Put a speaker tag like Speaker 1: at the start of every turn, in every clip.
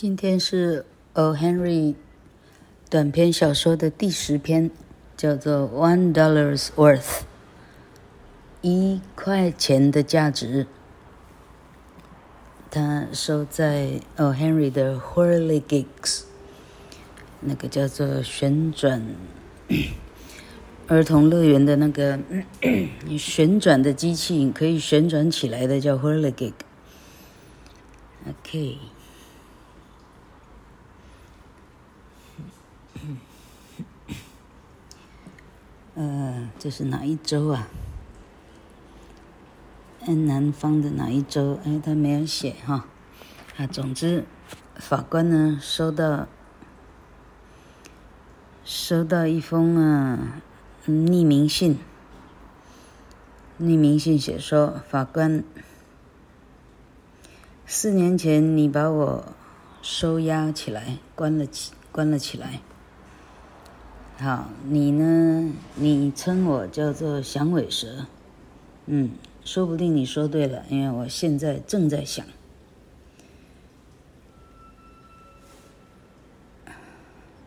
Speaker 1: 今天是 O. Henry 短篇小说的第十篇，叫做《One Dollar's Worth》，一块钱的价值。它收在 O. Henry 的 Whirligigs，那个叫做旋转儿童乐园的那个 旋转的机器，可以旋转起来的叫 Whirligig。OK。呃，这是哪一州啊？南方的哪一州？哎，他没有写哈。啊，总之，法官呢收到收到一封啊匿名信。匿名信写说，法官，四年前你把我收押起来，关了起关了起来。好，你呢？你称我叫做响尾蛇，嗯，说不定你说对了，因为我现在正在想。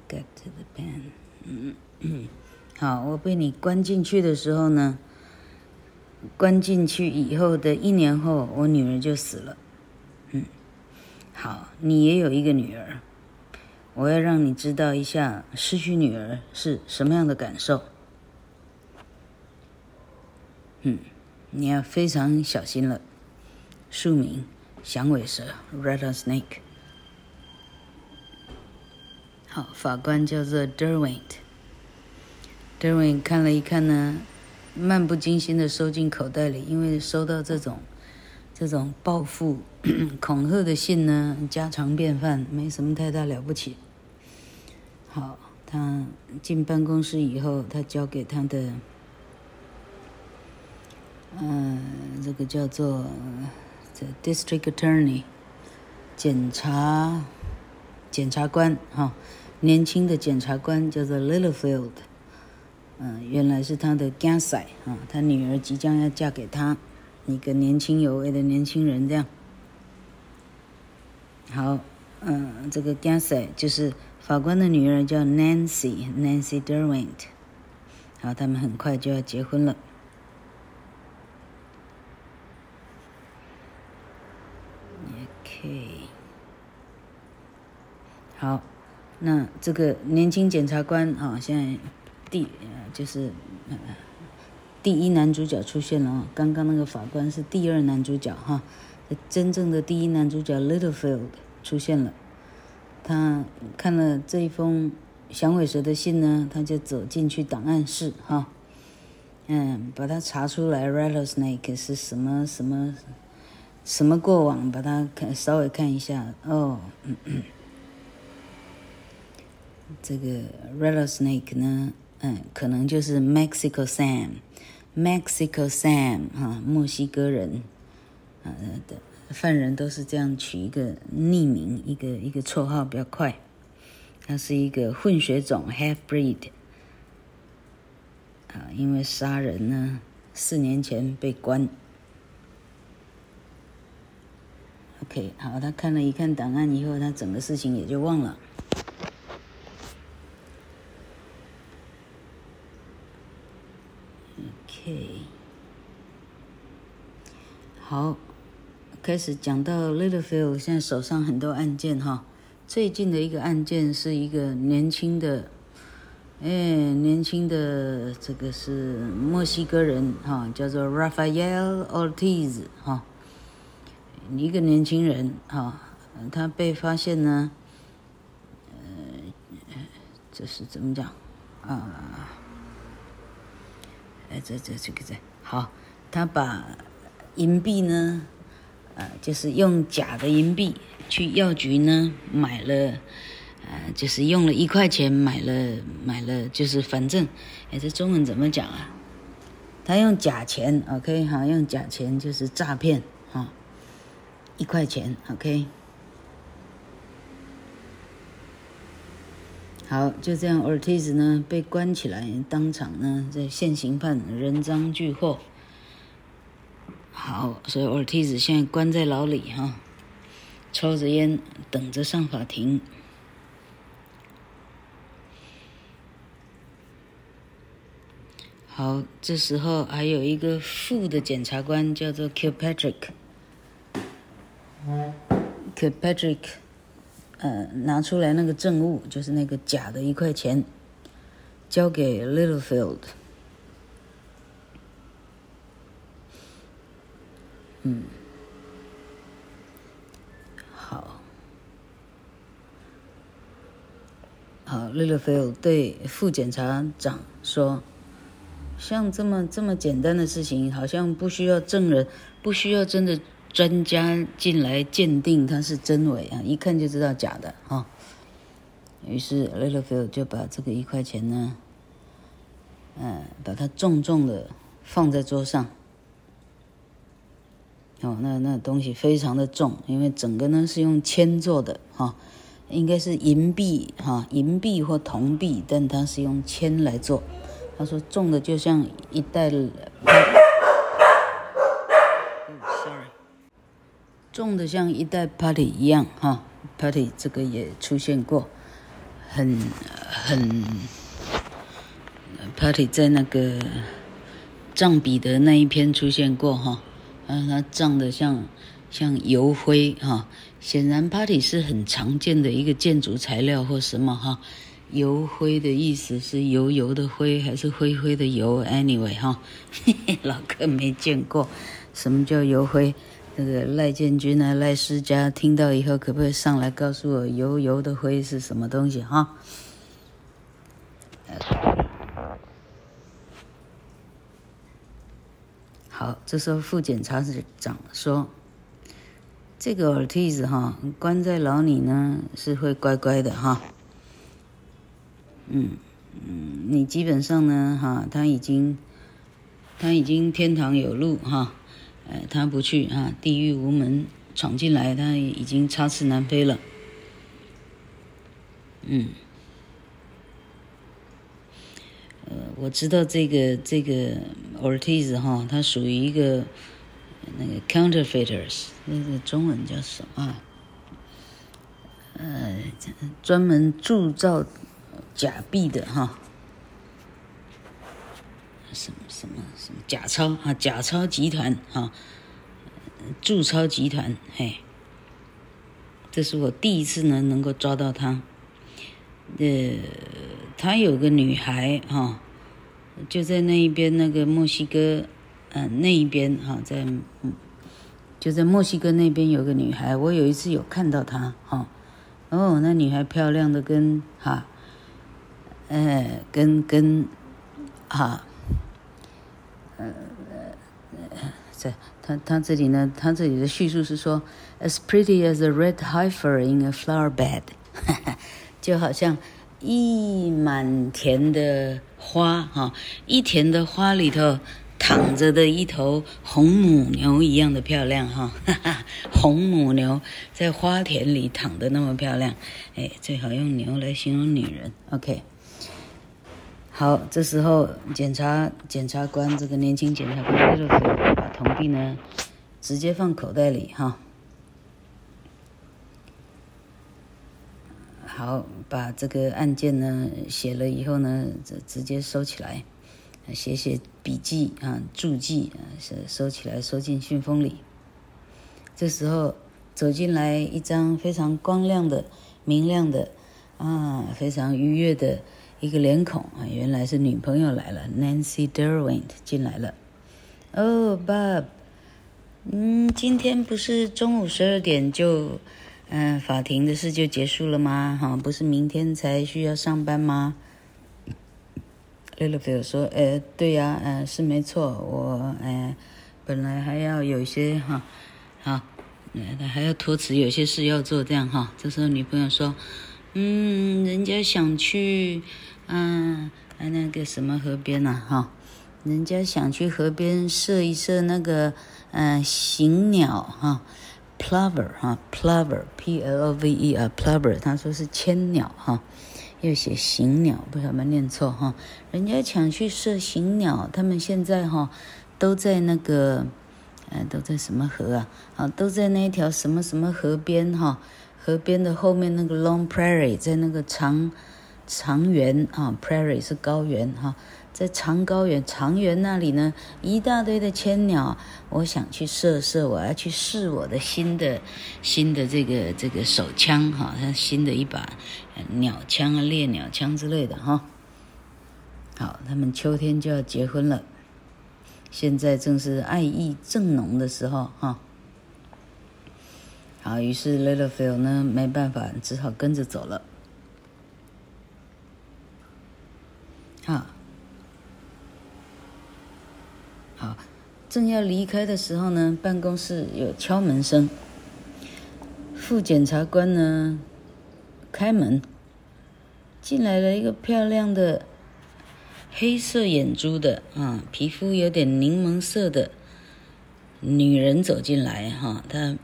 Speaker 1: Get to the pen，嗯嗯，好，我被你关进去的时候呢，关进去以后的一年后，我女儿就死了，嗯，好，你也有一个女儿。我要让你知道一下失去女儿是什么样的感受。嗯，你要非常小心了。书名：响尾蛇 （Rattlesnake）。好，法官叫做 Derwent。Derwent 看了一看呢，漫不经心的收进口袋里，因为收到这种这种报复、恐吓的信呢，家常便饭，没什么太大了不起。好，他进办公室以后，他交给他的，嗯、这个叫做这 District Attorney，检察检察官哈、年轻的检察官叫做 Littlefield，嗯、原来是他的囝婿啊，他女儿即将要嫁给他，一个年轻有为的年轻人这样。好，嗯、这个囝婿就是。法官的女儿叫 Nancy，Nancy Derwent，好，他们很快就要结婚了。OK，好，那这个年轻检察官啊，现在第就是第一男主角出现了啊，刚刚那个法官是第二男主角哈，真正的第一男主角 Littlefield 出现了。他看了这一封响尾蛇的信呢，他就走进去档案室哈，嗯，把它查出来，Rattlesnake 是什么什么什么过往，把它看稍微看一下哦，嗯嗯，这个 Rattlesnake 呢，嗯，可能就是 Mexico Sam，Mexico Sam 哈，墨西哥人，啊的。犯人都是这样取一个匿名，一个一个绰号比较快。他是一个混血种 （half breed） 啊，因为杀人呢，四年前被关。OK，好，他看了一看档案以后，他整个事情也就忘了。OK，好。开始讲到 Littlefield，现在手上很多案件哈。最近的一个案件是一个年轻的，哎，年轻的这个是墨西哥人哈，叫做 Rafael Ortiz 哈，一个年轻人哈，他被发现呢，呃，这是怎么讲啊？哎，这这这个这好，他把银币呢。就是用假的银币去药局呢买了，呃，就是用了一块钱买了买了，就是反正，哎，这中文怎么讲啊？他用假钱，OK，好，用假钱就是诈骗，哈，一块钱，OK，好，就这样，Ortiz 呢被关起来，当场呢在现行犯人赃俱获。好，所以 Ortiz 现在关在牢里哈。抽着烟等着上法庭。好，这时候还有一个副的检察官叫做 Kilpatrick。Kilpatrick，呃，拿出来那个证物，就是那个假的一块钱，交给 Littlefield。嗯，好，好，Littlefield 对副检察长说。像这么这么简单的事情，好像不需要证人，不需要真的专家进来鉴定它是真伪啊，一看就知道假的啊。于是 Littlefield 就把这个一块钱呢，嗯，把它重重的放在桌上。哦，那那东西非常的重，因为整个呢是用铅做的哈，应该是银币哈，银币或铜币，但它是用铅来做。他说重的就像一袋，sorry，重的像一袋 party 一样哈，party 这个也出现过，很很 party 在那个藏彼得那一篇出现过哈，嗯，它胀的像像油灰哈，显然，party 是很常见的一个建筑材料或什么哈。油灰的意思是油油的灰还是灰灰的油？Anyway 哈，嘿嘿，老哥没见过，什么叫油灰？那个赖建军啊，赖世家听到以后可不可以上来告诉我油油的灰是什么东西哈？好，这时候副检察长说：“这个 Ortiz 哈，关在牢里呢是会乖乖的哈。”嗯嗯，你基本上呢，哈，他已经，他已经天堂有路哈，呃，他不去哈，地狱无门闯进来，他已经插翅难飞了。嗯，呃，我知道这个这个 Ortiz 哈，他属于一个那个 counterfeiters，那个中文叫什么？呃，专门铸造。假币的哈，什么什么什么假钞啊？假钞集团哈，铸钞集团嘿，这是我第一次呢能够抓到他。呃，他有个女孩哈，就在那一边那个墨西哥，嗯、那一边哈，在嗯，就在墨西哥那边有个女孩，我有一次有看到她哈，哦，那女孩漂亮的跟哈。呃，跟跟，哈，呃呃，在他他这里呢，他这里的叙述是说，as pretty as a red heifer in a flower bed，就好像一满田的花哈，一田的花里头躺着的一头红母牛一样的漂亮哈，红母牛在花田里躺的那么漂亮，哎，最好用牛来形容女人，OK。好，这时候检察检察官这个年轻检察官就把铜币呢直接放口袋里哈。好，把这个案件呢写了以后呢，直接收起来，写写笔记啊，注记啊，是收起来，收进信封里。这时候走进来一张非常光亮的、明亮的啊，非常愉悦的。一个脸孔啊，原来是女朋友来了，Nancy Derwent 进来了。哦，Bob，嗯，今天不是中午十二点就，嗯、法庭的事就结束了吗？哈，不是明天才需要上班吗？l i 菲 e 说，呃，对呀，呃，是没错，我，呃，本来还要有些哈，好，还要托辞，有些事要做，这样哈。这时候女朋友说，嗯，人家想去。嗯，那个什么河边呐、哈，人家想去河边射一射那个，嗯，行鸟哈，plover 哈，plover，p l o v e 啊，plover，他说是千鸟哈，又写行鸟，不晓得没念错哈，人家抢去射行鸟，他们现在哈都在那个，呃，都在什么河啊？啊，都在那一条什么什么河边哈？河边的后面那个 Long Prairie，在那个长长原啊，Prairie 是高原哈，在长高原长原那里呢，一大堆的千鸟，我想去射射，我要去试我的新的新的这个这个手枪哈，它新的一把鸟枪啊，猎鸟枪之类的哈。好，他们秋天就要结婚了。现在正是爱意正浓的时候，哈。好，于是 Little f i l 呢，没办法，只好跟着走了。好，好，正要离开的时候呢，办公室有敲门声。副检察官呢，开门，进来了一个漂亮的。黑色眼珠的啊，皮肤有点柠檬色的女人走进来哈，她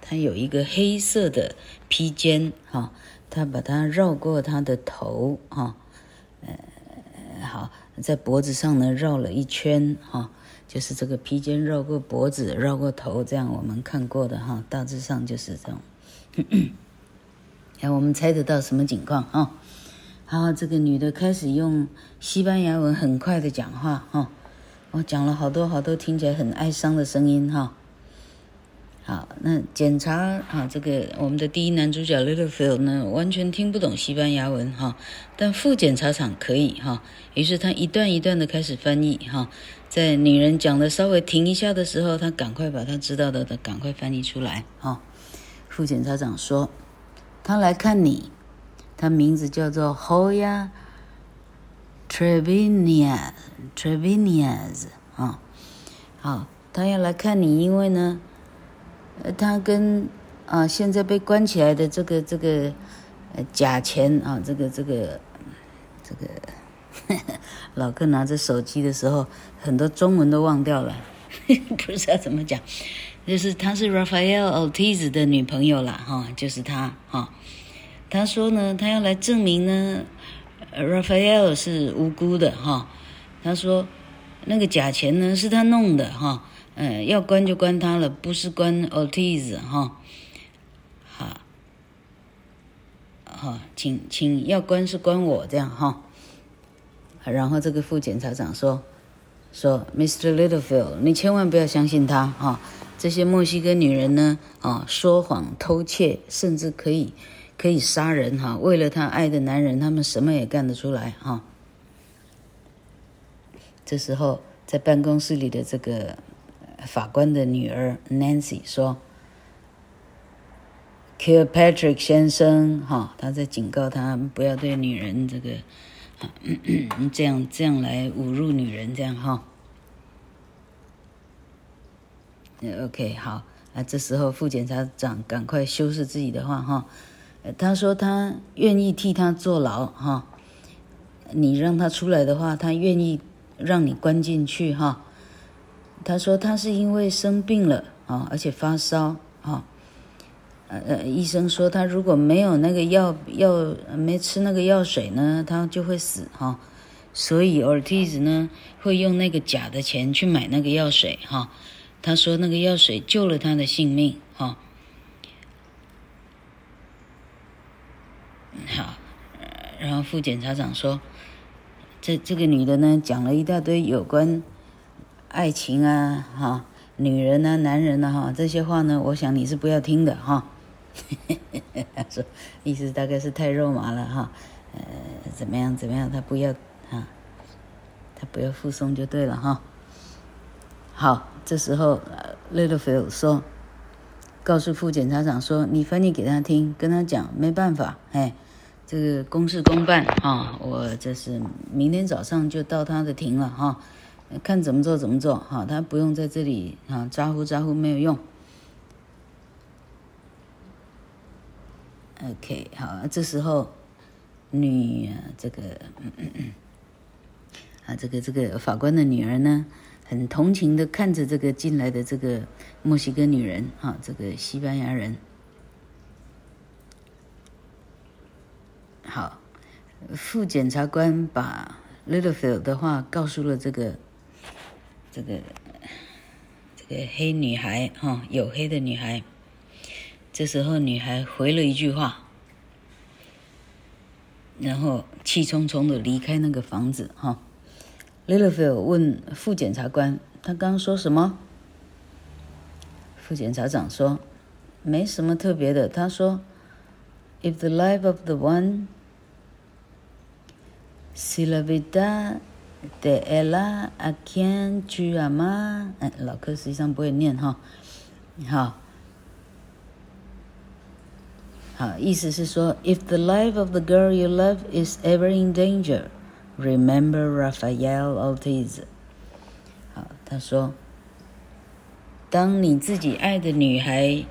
Speaker 1: 她有一个黑色的披肩哈，她把它绕过她的头哈，呃好，在脖子上呢绕了一圈哈，就是这个披肩绕过脖子绕过头，这样我们看过的哈，大致上就是这种。哎，我们猜得到什么情况啊？然后这个女的开始用西班牙文很快的讲话哈，我讲了好多好多听起来很哀伤的声音哈。好，那检查啊，这个我们的第一男主角 Littlefield 呢，完全听不懂西班牙文哈，但副检察长可以哈，于是他一段一段的开始翻译哈，在女人讲的稍微停一下的时候，他赶快把他知道的的赶快翻译出来哈。副检察长说，他来看你。他名字叫做 Hoya Trevinias，Trevinias 啊，好，他要来看你，因为呢，呃，他跟啊现在被关起来的这个这个呃假钱啊，这个这个这个呵呵 老哥拿着手机的时候，很多中文都忘掉了，不知道怎么讲，就是他是 Rafael Ortiz 的女朋友啦，哈，就是他哈。他说呢，他要来证明呢，Rafael 是无辜的哈。他说，那个假钱呢是他弄的哈，嗯，要关就关他了，不是关 Ortiz 哈。好，好，请请要关是关我这样哈。然后这个副检察长说，说 Mr. Littlefield，你千万不要相信他哈，这些墨西哥女人呢，啊，说谎、偷窃，甚至可以。可以杀人哈，为了他爱的男人，他们什么也干得出来哈。这时候，在办公室里的这个法官的女儿 Nancy 说：“Kilpatrick 先生哈，他在警告他不要对女人这个嗯嗯 这样这样来侮辱女人这样哈。” OK，好啊，这时候副检察长赶快修饰自己的话哈。他说他愿意替他坐牢哈，你让他出来的话，他愿意让你关进去哈。他说他是因为生病了啊，而且发烧啊。呃呃，医生说他如果没有那个药药没吃那个药水呢，他就会死哈。所以 Ortiz 呢会用那个假的钱去买那个药水哈。他说那个药水救了他的性命哈。好，然后副检察长说：“这这个女的呢，讲了一大堆有关爱情啊、哈女人啊、男人啊、哈这些话呢，我想你是不要听的哈。”他说：“意思大概是太肉麻了哈，呃，怎么样怎么样，他不要哈，他不要附送就对了哈。”好，这时候 Littlefield 说。告诉副检察长说：“你翻译给他听，跟他讲，没办法，哎，这个公事公办啊，我这是明天早上就到他的庭了哈，看怎么做怎么做哈，他不用在这里啊咋呼咋呼没有用。OK，好，这时候女这个嗯嗯嗯啊这个这个法官的女儿呢？”很同情的看着这个进来的这个墨西哥女人啊，这个西班牙人。好，副检察官把 Littlefield 的话告诉了这个这个这个黑女孩哈，黝黑的女孩。这时候，女孩回了一句话，然后气冲冲的离开那个房子哈。Littlefield 问副检察官：“他刚说什么？”副检察长说：“没什么特别的。”他说：“If the life of the one si la vida de ella a quien tu amas，哎，老客实际上不会念哈，好。”啊，意思是说，If the life of the girl you love is ever in danger, remember Rafael Ortiz。好，他说，当你自己爱的女孩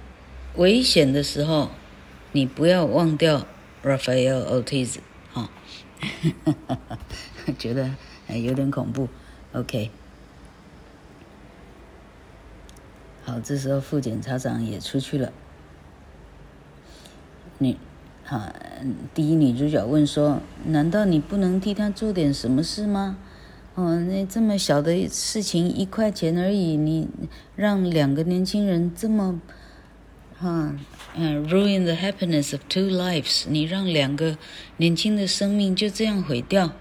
Speaker 1: 危险的时候，你不要忘掉 Rafael Ortiz。哈，觉得 有点恐怖。OK。好，这时候副检察长也出去了。女，啊，第一女主角问说：“难道你不能替他做点什么事吗？哦，那这么小的事情，一块钱而已，你让两个年轻人这么，啊，嗯，ruin the happiness of two lives，你让两个年轻的生命就这样毁掉？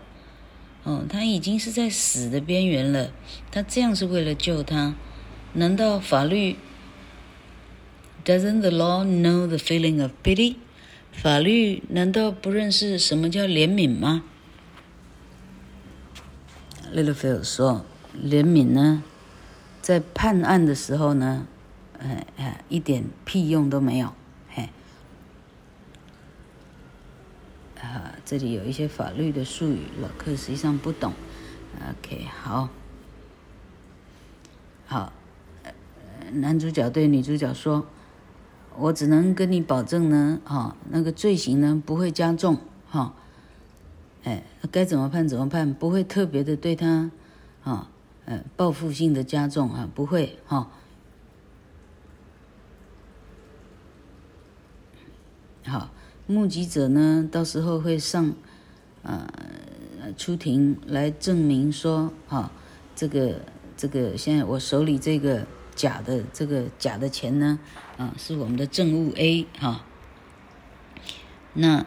Speaker 1: 哦，他已经是在死的边缘了，他这样是为了救他？难道法律？Doesn't the law know the feeling of pity？” 法律难道不认识什么叫怜悯吗？Littlefield 说：“怜悯呢，在判案的时候呢，哎哎，一点屁用都没有。嘿，啊，这里有一些法律的术语，老客实际上不懂。OK，好，好，男主角对女主角说。”我只能跟你保证呢，哈，那个罪行呢不会加重，哈，哎，该怎么判怎么判，不会特别的对他，啊，呃，报复性的加重啊，不会，哈。好，目击者呢，到时候会上，呃，出庭来证明说，哈，这个这个，现在我手里这个。假的这个假的钱呢，啊，是我们的证物 A 哈、那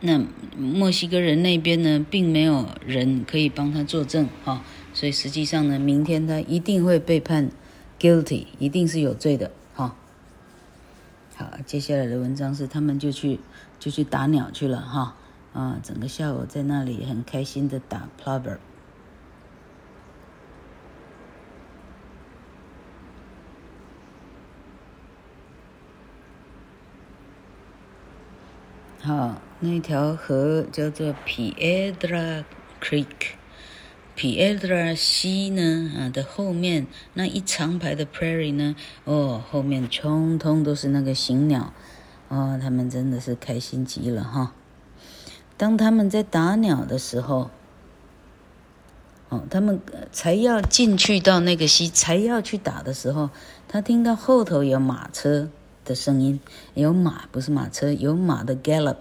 Speaker 1: 那墨西哥人那边呢，并没有人可以帮他作证哈、啊，所以实际上呢，明天他一定会被判 guilty，一定是有罪的、啊。接下来的文章是他们就去就去打鸟去了哈，啊，整个下午在那里很开心的打 plover。好，那条河叫做 Piedra Creek Creek，Piedra 溪呢啊的后面那一长排的 prairie 呢，哦，后面通通都是那个行鸟，哦，他们真的是开心极了哈。当他们在打鸟的时候，哦，他们才要进去到那个溪，才要去打的时候，他听到后头有马车。的声音有马，不是马车，有马的 gallop，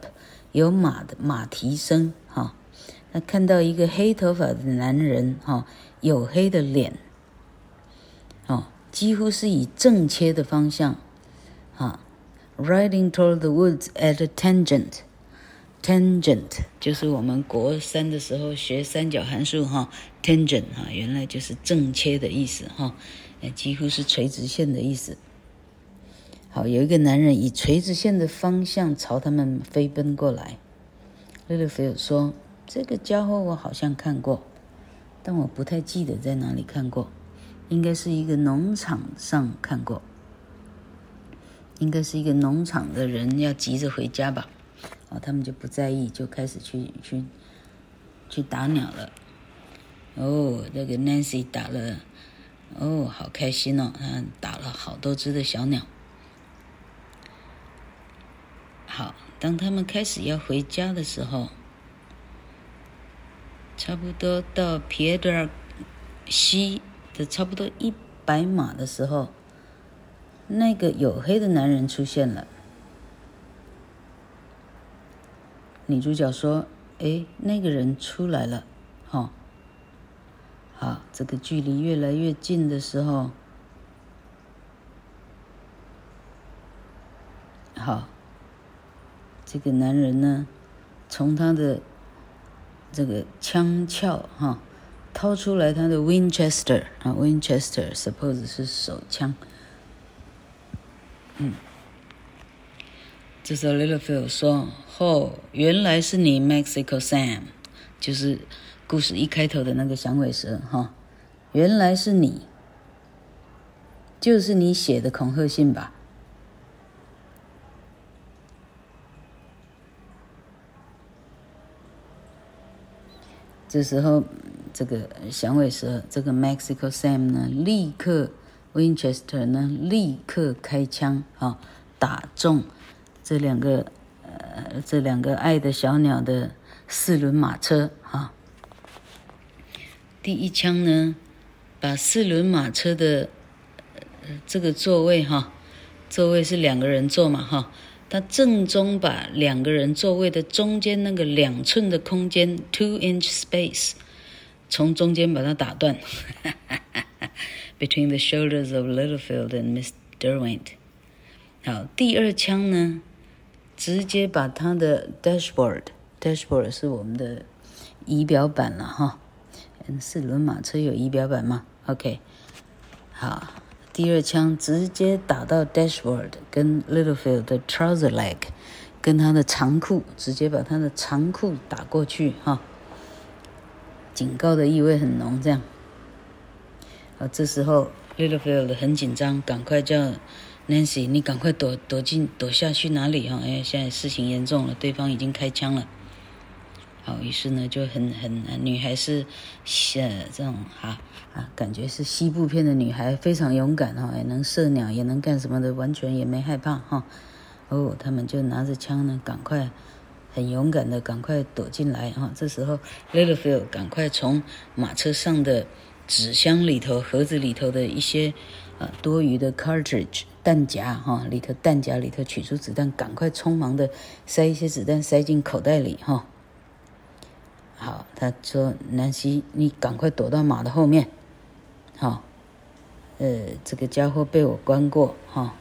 Speaker 1: 有马的马蹄声那。看到一个黑头发的男人哈，黝黑的脸，哦，几乎是以正切的方向，啊，riding toward the woods at a tangent，tangent 就是我们国三的时候学三角函数哈，tangent 哈，原来就是正切的意思哈，几乎是垂直线的意思。好，有一个男人以垂直线的方向朝他们飞奔过来。Littlefield 说：“这个家伙我好像看过，但我不太记得在哪里看过，应该是一个农场上看过，应该是一个农场的人要急着回家吧。”哦，他们就不在意，就开始去去去打鸟了。哦，那个 Nancy 打了，哦，好开心哦，他打了好多只的小鸟。好，当他们开始要回家的时候，差不多到皮埃尔西的差不多一百码的时候，那个黝黑的男人出现了。女主角说：“哎，那个人出来了，哈，好，这个距离越来越近的时候，好，这个男人呢，从他的。”这个枪鞘哈，掏出来他的 Winchester 啊，Winchester suppose 是手枪。嗯，这时候 Littlefield 说：“哦，原来是你，Mexico Sam，就是故事一开头的那个响尾蛇哈，原来是你，就是你写的恐吓信吧？”这时候，这个响尾蛇，这个 Mexico Sam 呢，立刻。Winchester 呢，立刻开枪啊，打中这两个呃，这两个爱的小鸟的四轮马车啊。第一枪呢，把四轮马车的呃这个座位哈，座位是两个人坐嘛哈，他正中把两个人座位的中间那个两寸的空间 （two inch space） 从中间把它打断。Between the shoulders of Littlefield and Miss Derwent。好，第二枪呢，直接把他的 dashboard，dashboard 是我们的仪表板了哈。嗯四轮马车有仪表板吗？OK。好，第二枪直接打到 dashboard 跟 Littlefield 的 trouser leg，跟他的长裤，直接把他的长裤打过去哈。警告的意味很浓，这样。啊，这时候 Littlefield 很紧张，赶快叫 Nancy，你赶快躲躲进躲下去哪里哈？哎，现在事情严重了，对方已经开枪了。好，于是呢就很很女孩是呃这种哈啊，感觉是西部片的女孩，非常勇敢哈，也能射鸟，也能干什么的，完全也没害怕哈。哦，他们就拿着枪呢，赶快很勇敢的赶快躲进来哈。这时候 Littlefield 赶快从马车上的。纸箱里头、盒子里头的一些啊多余的 cartridge 弹夹哈，里头弹夹里头取出子弹，赶快匆忙的塞一些子弹塞进口袋里哈。好，他说：“南希，你赶快躲到马的后面。”好，呃，这个家伙被我关过哈。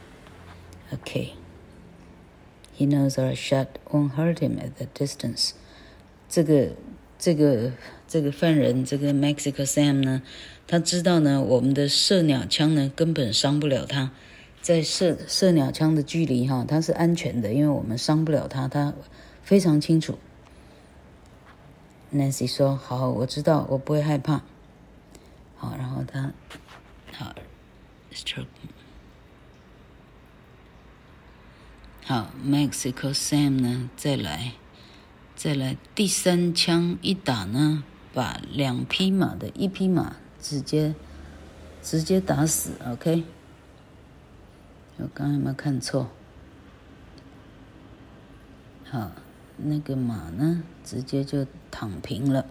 Speaker 1: OK，he knows our shot won't hurt him at that distance。这个。这个这个犯人，这个 Mexico Sam 呢，他知道呢，我们的射鸟枪呢根本伤不了他，在射射鸟枪的距离哈，他是安全的，因为我们伤不了他，他非常清楚。Nancy 说：“好，我知道，我不会害怕。”好，然后他好，stroke。好，Mexico Sam 呢，再来。再来第三枪一打呢，把两匹马的一匹马直接直接打死。OK，我刚刚有没有看错？好，那个马呢，直接就躺平了。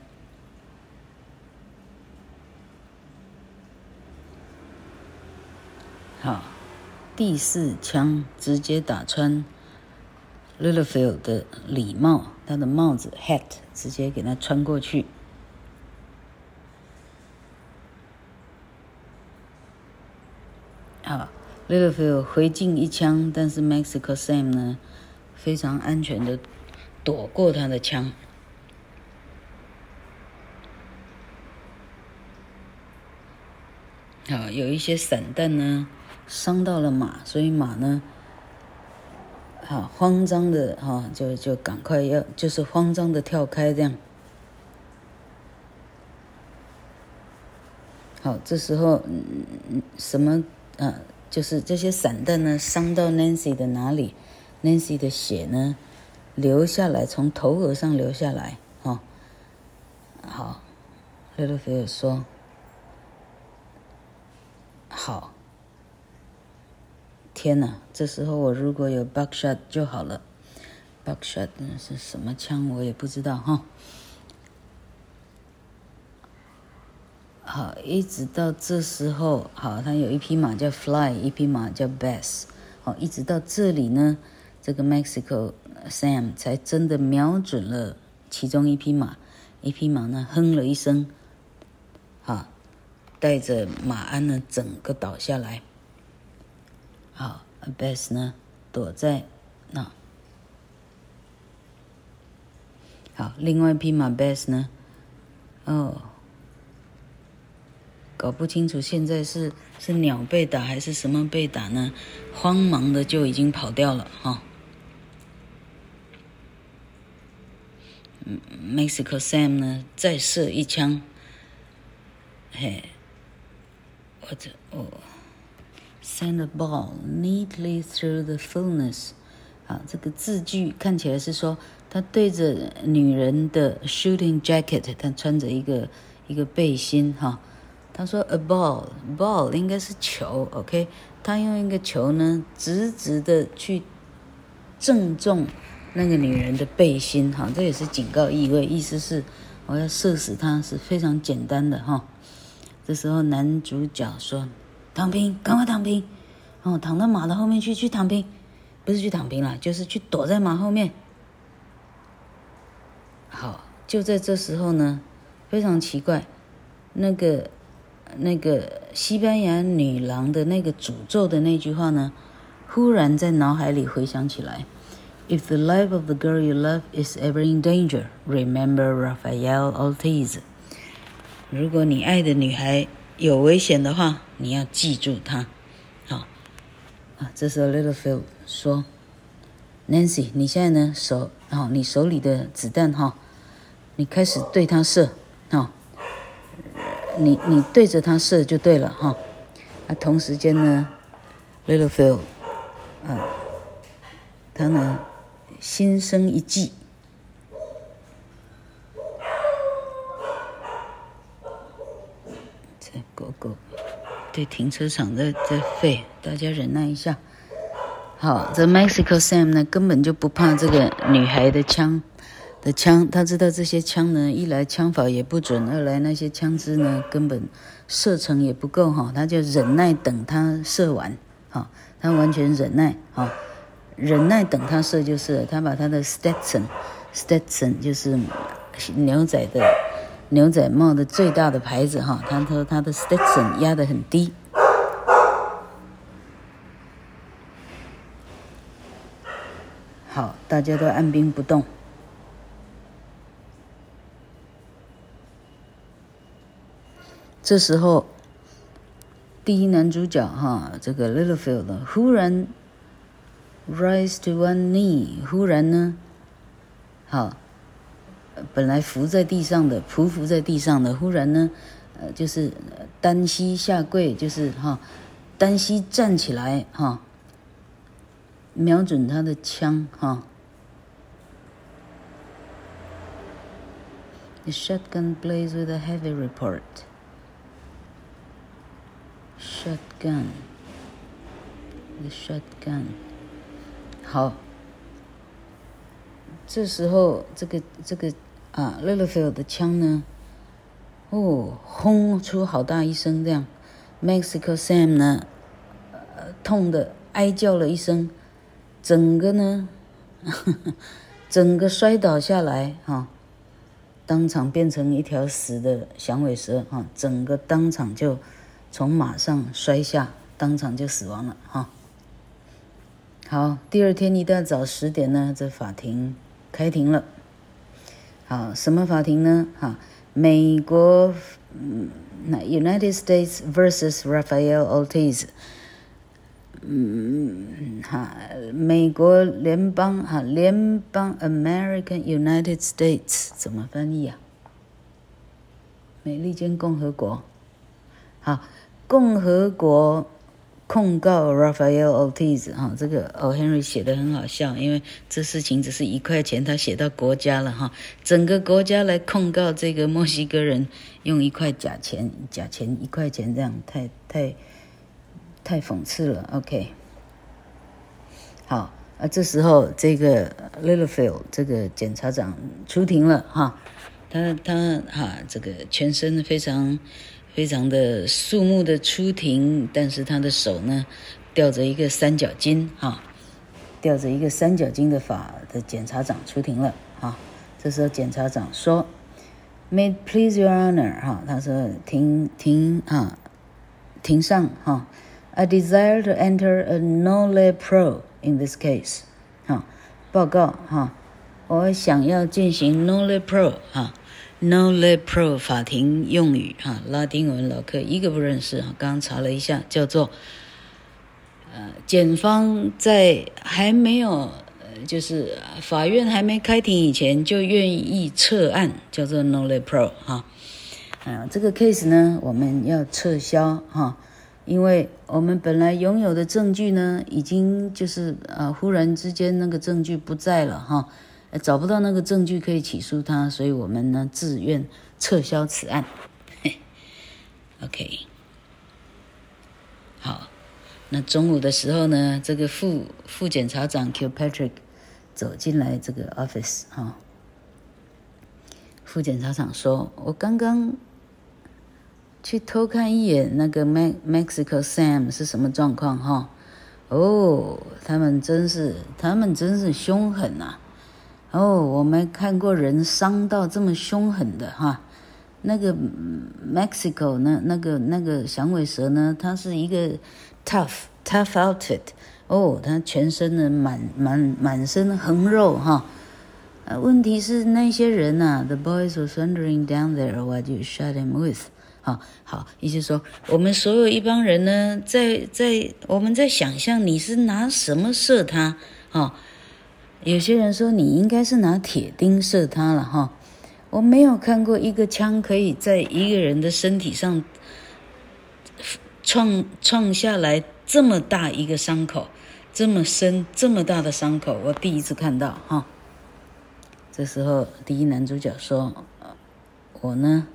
Speaker 1: 好，第四枪直接打穿 Littlefield 的礼帽。他的帽子 hat 直接给他穿过去。好，Littlefield 回敬一枪，但是 Mexico Sam 呢，非常安全的躲过他的枪。好，有一些散弹呢，伤到了马，所以马呢。好，慌张的哈，就就赶快要，就是慌张的跳开这样。好，这时候嗯什么啊？就是这些散弹呢，伤到 Nancy 的哪里？Nancy 的血呢，流下来，从头额上流下来。哈，好，Littlefield 说，好。天哪！这时候我如果有 buckshot 就好了。buckshot 是什么枪？我也不知道哈。好，一直到这时候，好，他有一匹马叫 Fly，一匹马叫 Bass，。好，一直到这里呢，这个 Mexico Sam 才真的瞄准了其中一匹马。一匹马呢，哼了一声，好，带着马鞍呢，整个倒下来。好，Bess 呢，躲在那好，另外一匹马 Bess 呢？哦，搞不清楚现在是是鸟被打还是什么被打呢？慌忙的就已经跑掉了哈。Mexico Sam 呢，再射一枪，嘿，或者哦，send a ball neatly through the fullness，啊，这个字句看起来是说他对着女人的 shooting jacket，他穿着一个一个背心哈，他说 a ball，ball 应该是球，OK，他用一个球呢，直直的去正中。那个女人的背心，哈，这也是警告意味，意思是我要射死她，是非常简单的，哈。这时候男主角说：“躺平，赶快躺平，哦，躺到马的后面去，去躺平，不是去躺平了，就是去躲在马后面。”好，就在这时候呢，非常奇怪，那个那个西班牙女郎的那个诅咒的那句话呢，忽然在脑海里回想起来。If the life of the girl you love is ever in danger, remember Rafael Ortiz. 如果你爱的女孩有危险的话，你要记住她。好，啊，这时候 Littlefield 说：“Nancy，你现在呢手，好，你手里的子弹哈，你开始对她射，哈，你你对着她射就对了哈。啊，同时间呢，Littlefield，啊，他呢。”心生一计，这狗狗对停车场在在吠，大家忍耐一下。好，这 Mexico Sam 呢，根本就不怕这个女孩的枪的枪，他知道这些枪呢，一来枪法也不准，二来那些枪支呢，根本射程也不够哈，他就忍耐等他射完，哈，他完全忍耐，哈。忍耐等他射就是，他把他的 Stetson，Stetson 就是牛仔的牛仔帽的最大的牌子哈，他说他的 Stetson 压得很低。好，大家都按兵不动。这时候，第一男主角哈，这个 Littlefield 忽然。Rise to one knee，忽然呢，好，本来伏在地上的，匍匐在地上的，忽然呢，呃，就是单膝下跪，就是哈，单膝站起来哈，瞄准他的枪哈。The shotgun blazed with a heavy report. Shotgun. The shotgun. 好，这时候这个这个啊，Littlefield 的枪呢，哦，轰出好大一声，这样，Mexico Sam 呢，呃，痛得哀叫了一声，整个呢，呵 呵整个摔倒下来哈、啊，当场变成一条死的响尾蛇哈、整个当场就从马上摔下，当场就死亡了哈。好，第二天一大早十点呢，这法庭开庭了。好，什么法庭呢？哈，美国，嗯，那 United States versus Rafael Ortiz，嗯，哈，美国联邦，哈，联邦 American United States 怎么翻译啊？美利坚共和国，好，共和国。控告 Rafael Ortiz 哈，这个 O. Henry 写的很好笑，因为这事情只是一块钱，他写到国家了哈，整个国家来控告这个墨西哥人用一块假钱，假钱一块钱这样，太太太讽刺了。OK，好啊，这时候这个 Littlefield 这个检察长出庭了哈，他他哈这个全身非常。非常的肃穆的出庭，但是他的手呢，吊着一个三角巾哈，吊着一个三角巾的法的检察长出庭了哈。这时候检察长说，"May please your honor 哈，他说庭庭啊，庭上哈，I desire to enter a nolle pro in this case 哈，报告哈，我想要进行 Nolle Pro 哈 No le Pro 法庭用语哈，拉丁文老客一个不认识啊，刚刚查了一下，叫做呃，检方在还没有呃，就是法院还没开庭以前就愿意撤案，叫做 no le Pro 哈，啊，这个 case 呢，我们要撤销哈。因为我们本来拥有的证据呢，已经就是呃，忽然之间那个证据不在了哈，找不到那个证据可以起诉他，所以我们呢自愿撤销此案。OK，好，那中午的时候呢，这个副副检察长 Kilpatrick 走进来这个 office 哈，副检察长说：“我刚刚。”去偷看一眼那个 Mexico Sam 是什么状况哈？哦，他们真是，他们真是凶狠呐、啊！哦，我没看过人伤到这么凶狠的哈。那个 Mexico 那那个那个响尾蛇呢？它是一个 tough tough outfit。哦，它全身的满满满身横肉哈。呃，问题是那些人呐、啊，The boys were wandering down there. What you shot him with? 好好，意思说，我们所有一帮人呢，在在我们在想象你是拿什么射他，哈，有些人说你应该是拿铁钉射他了，哈，我没有看过一个枪可以在一个人的身体上创创下来这么大一个伤口，这么深这么大的伤口，我第一次看到，哈。这时候，第一男主角说：“我呢？”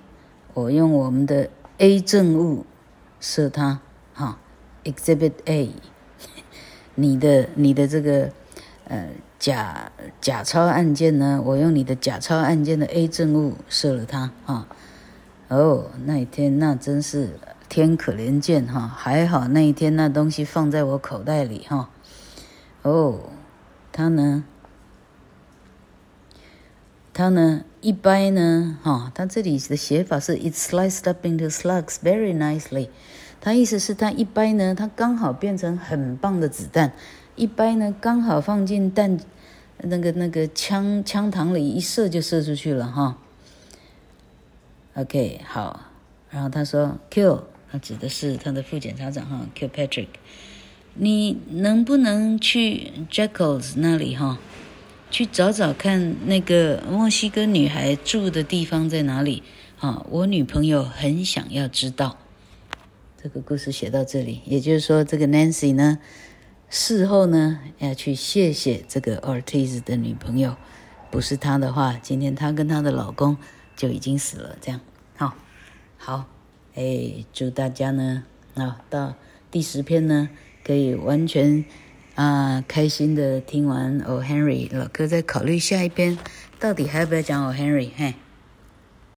Speaker 1: 我用我们的 A 证物射他，哈，Exhibit A，你的你的这个呃假假钞案件呢，我用你的假钞案件的 A 证物射了他，哈，哦，那一天那真是天可怜见，哈，还好那一天那东西放在我口袋里，哈，哦，他呢？它呢，一掰呢，哈、它这里的写法是 "It sliced up into slugs very nicely"，它意思是它一掰呢，它刚好变成很棒的子弹，一掰呢刚好放进弹那个那个枪枪膛里一射就射出去了哈、OK，好，然后他说，Q，他指的是他的副检察长哈，Q Patrick，你能不能去 Jackal's 那里哈？去找找看那个墨西哥女孩住的地方在哪里啊？我女朋友很想要知道。这个故事写到这里，也就是说，这个 Nancy 呢，事后呢要去谢谢这个 Ortiz 的女朋友，不是她的话，今天她跟她的老公就已经死了。这样，好，好，哎，祝大家呢啊，到第十篇呢可以完全。啊，开心的听完《O. Henry》，老哥再考虑下一篇，到底还要不要讲《O. Henry》？嘿。